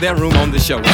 their room on the show.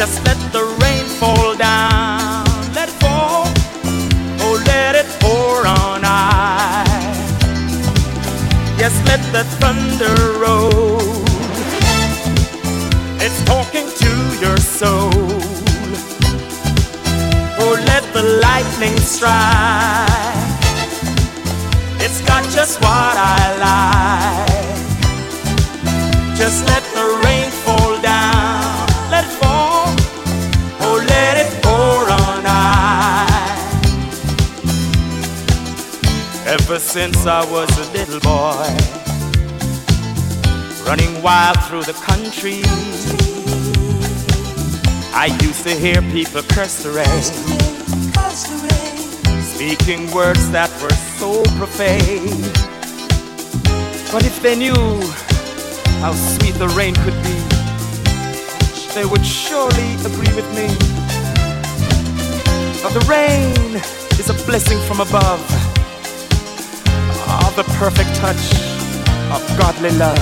Just let the rain fall down. Let it fall. Oh, let it pour on I. Yes, let the thunder roll. It's talking to your soul. Oh, let the lightning strike. It's got just what I like. Just let since I was a little boy, running wild through the country. I used to hear people curse the rain, speaking words that were so profane. But if they knew how sweet the rain could be, they would surely agree with me. But the rain is a blessing from above the perfect touch of godly love.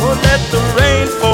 Oh, let the rain fall.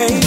Hey,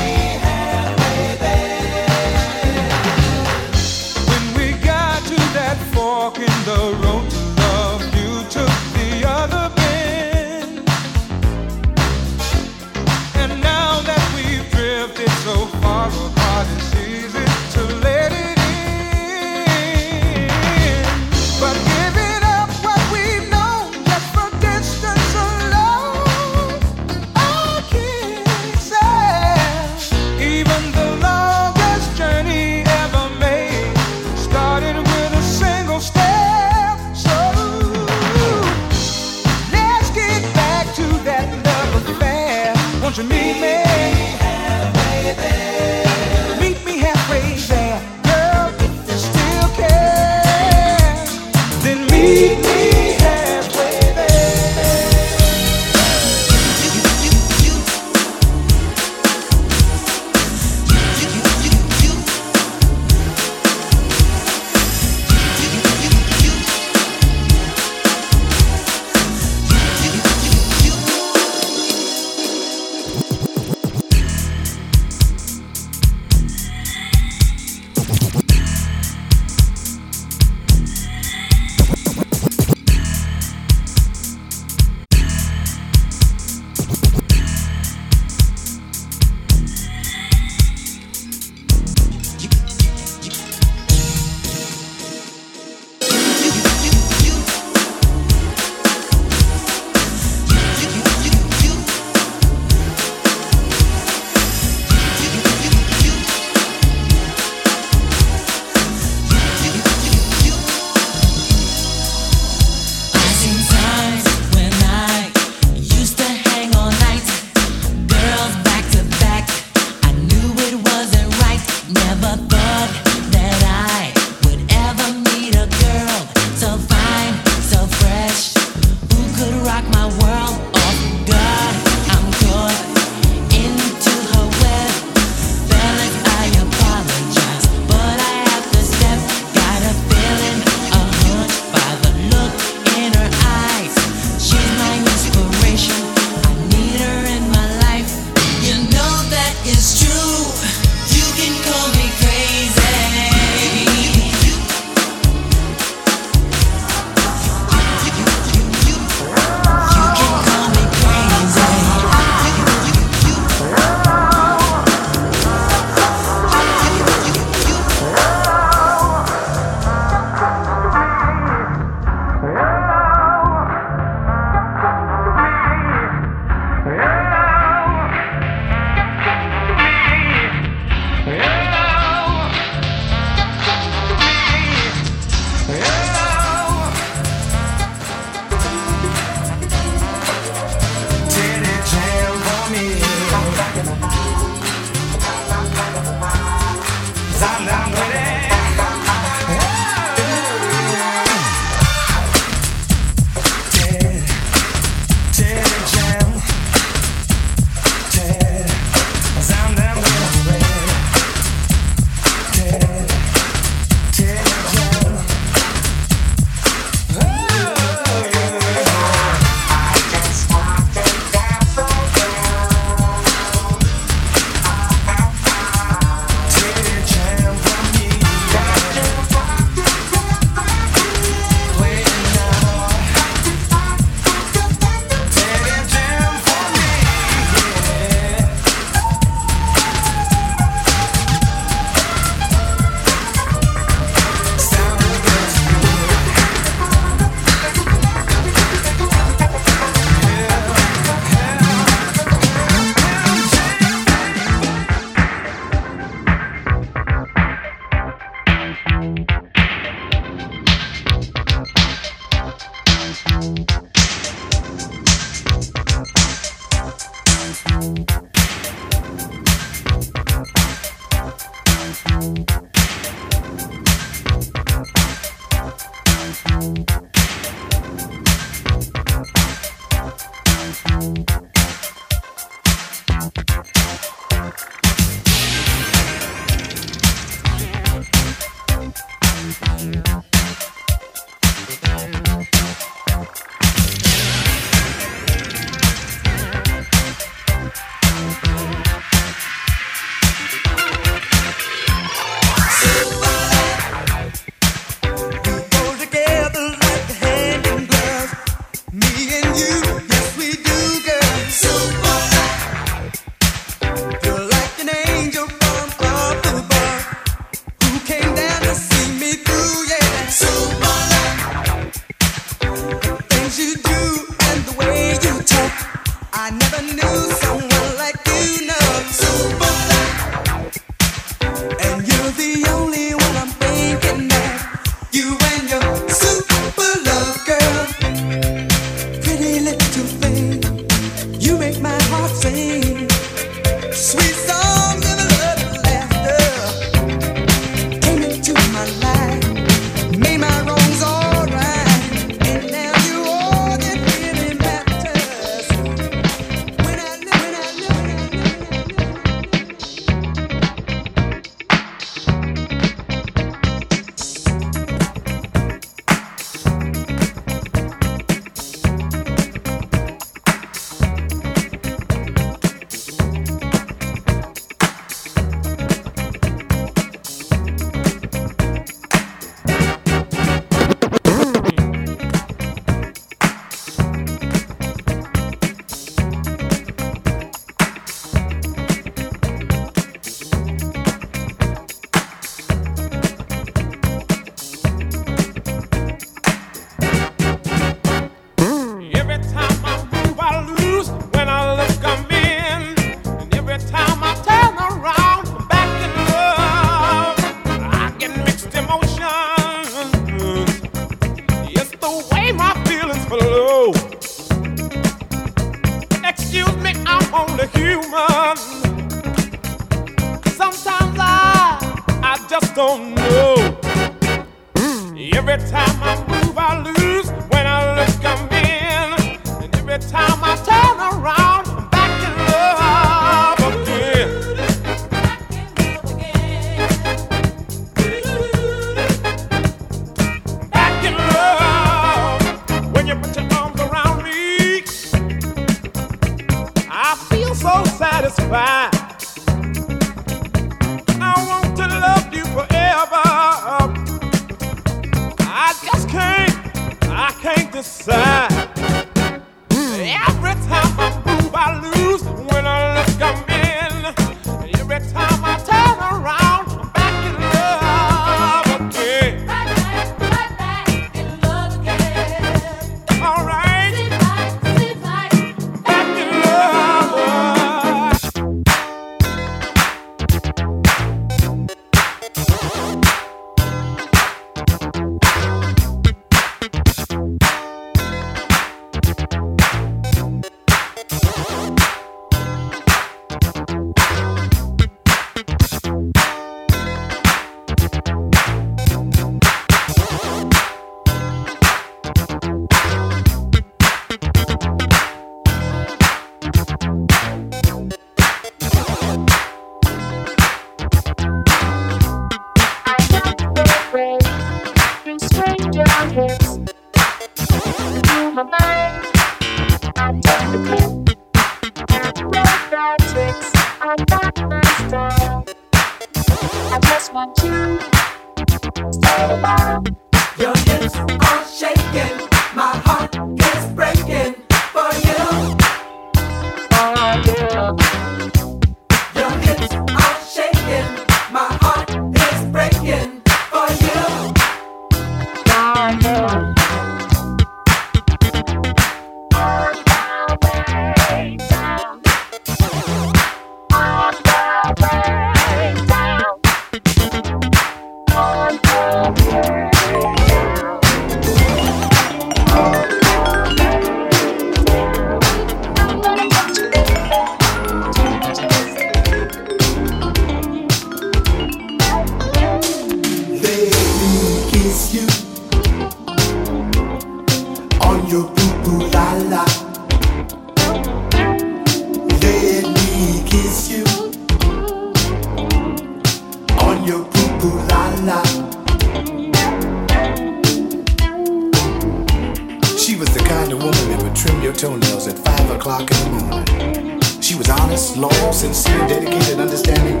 Kind of woman that would trim your toenails at five o'clock in the morning. She was honest, loyal, sincere, dedicated, understanding.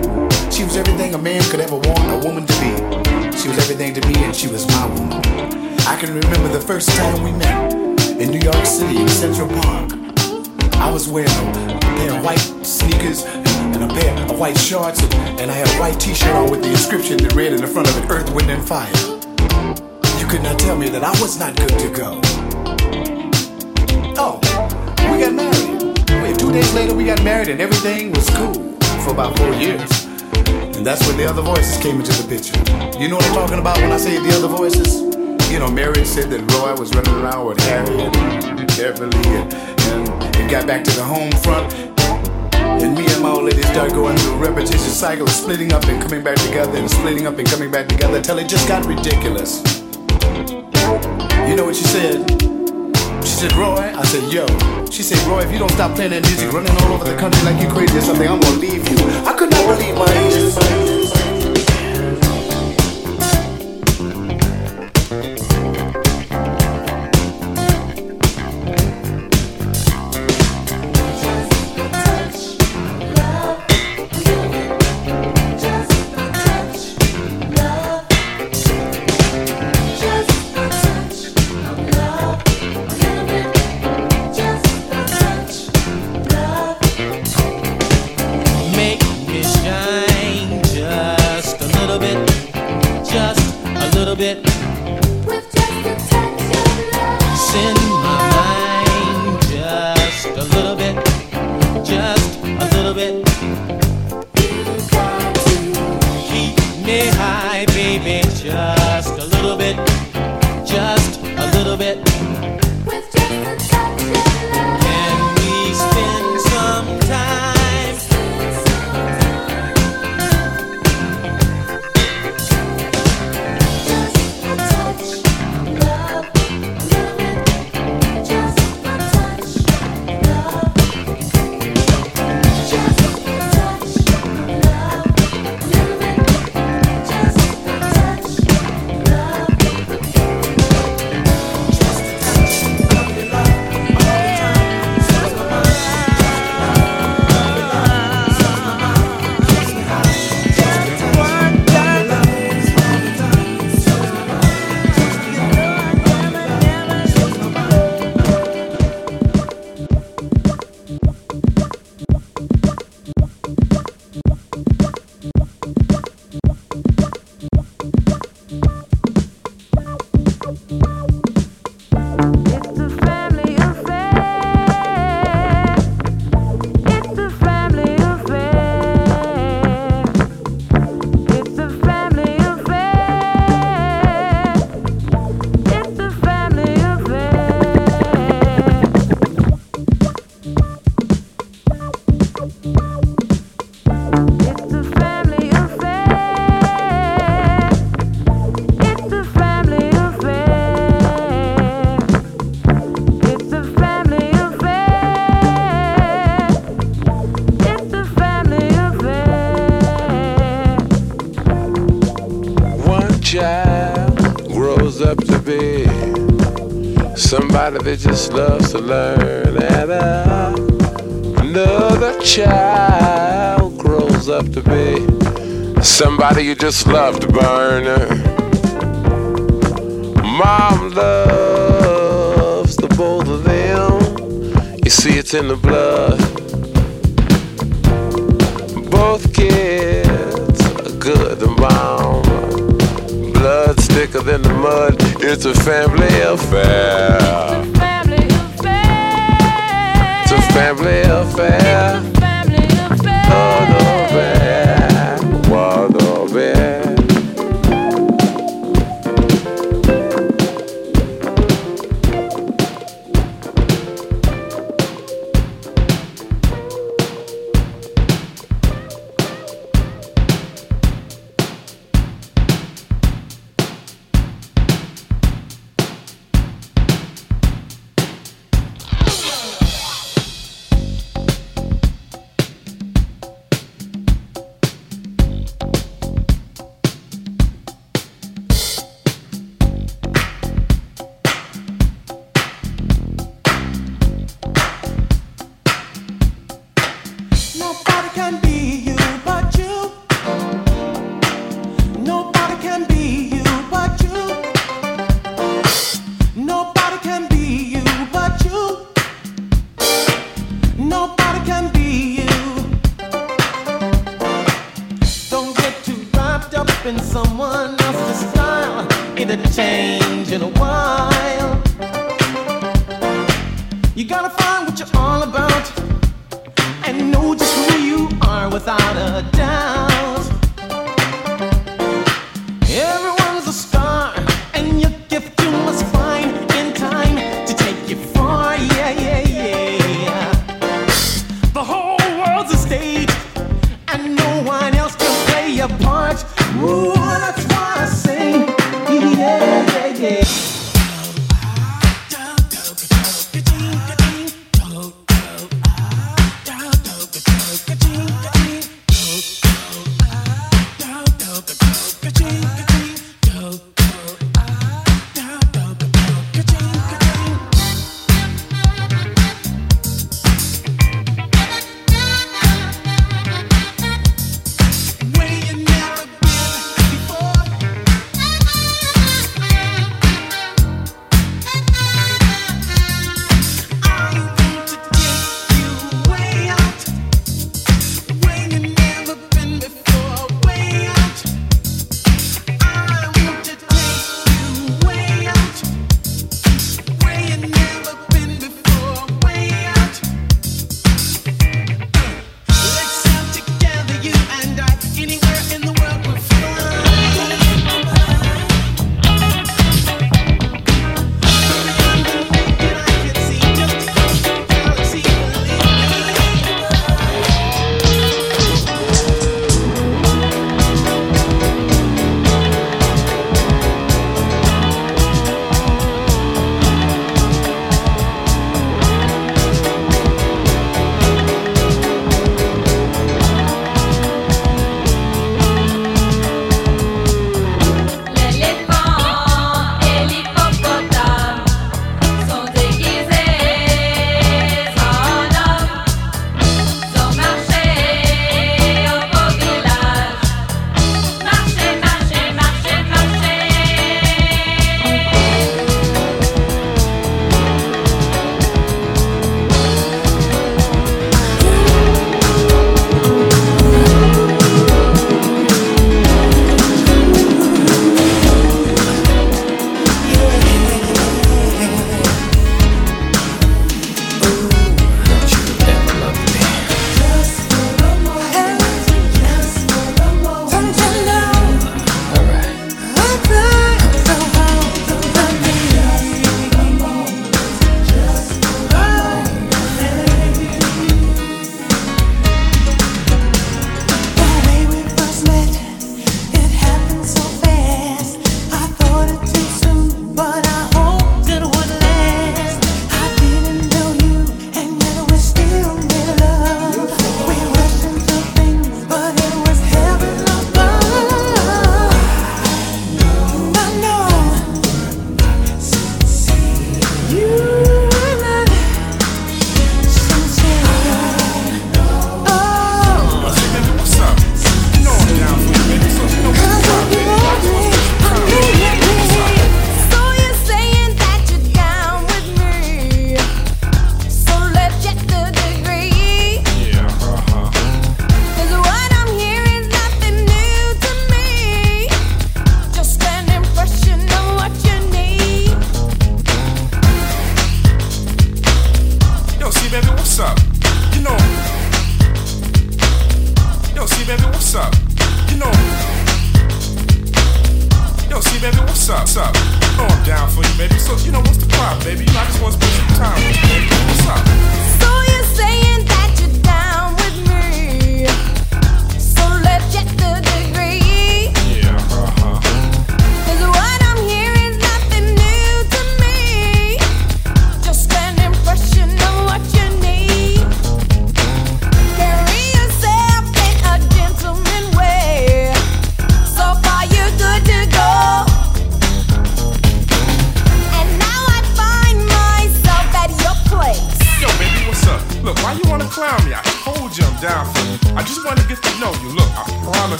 She was everything a man could ever want a woman to be. She was everything to me, and she was my woman. I can remember the first time we met in New York City in Central Park. I was wearing a pair of white sneakers and a pair of white shorts, and, I had a white T-shirt on with the inscription that read in the front of it, "Earth, Wind, and Fire." You could not tell me that I was not good to go. Days later, we got married, and everything was cool for about four years. And that's when the other voices came into the picture. You know what I'm talking about when I say the other voices? You know, Mary said that Roy was running around with Harriet and Beverly and, and it got back to the home front. And me and my old lady started going through a repetitious cycle of splitting up and coming back together and splitting up and coming back together until it just got ridiculous. You know what she said? She said, Roy, I said, yo. She said, Roy, if you don't stop playing that music, running all over the country like you crazy or something, I'm gonna leave you. I could not believe my ears. child grows up to be somebody that just loves to learn, and uh, another child grows up to be somebody you just love to burn. Mom loves the both of them. You see, it's in the blood. Than the mud. It's a family affair. It's a family affair. Oh, You gotta find what you're all about and know just who you are without a doubt.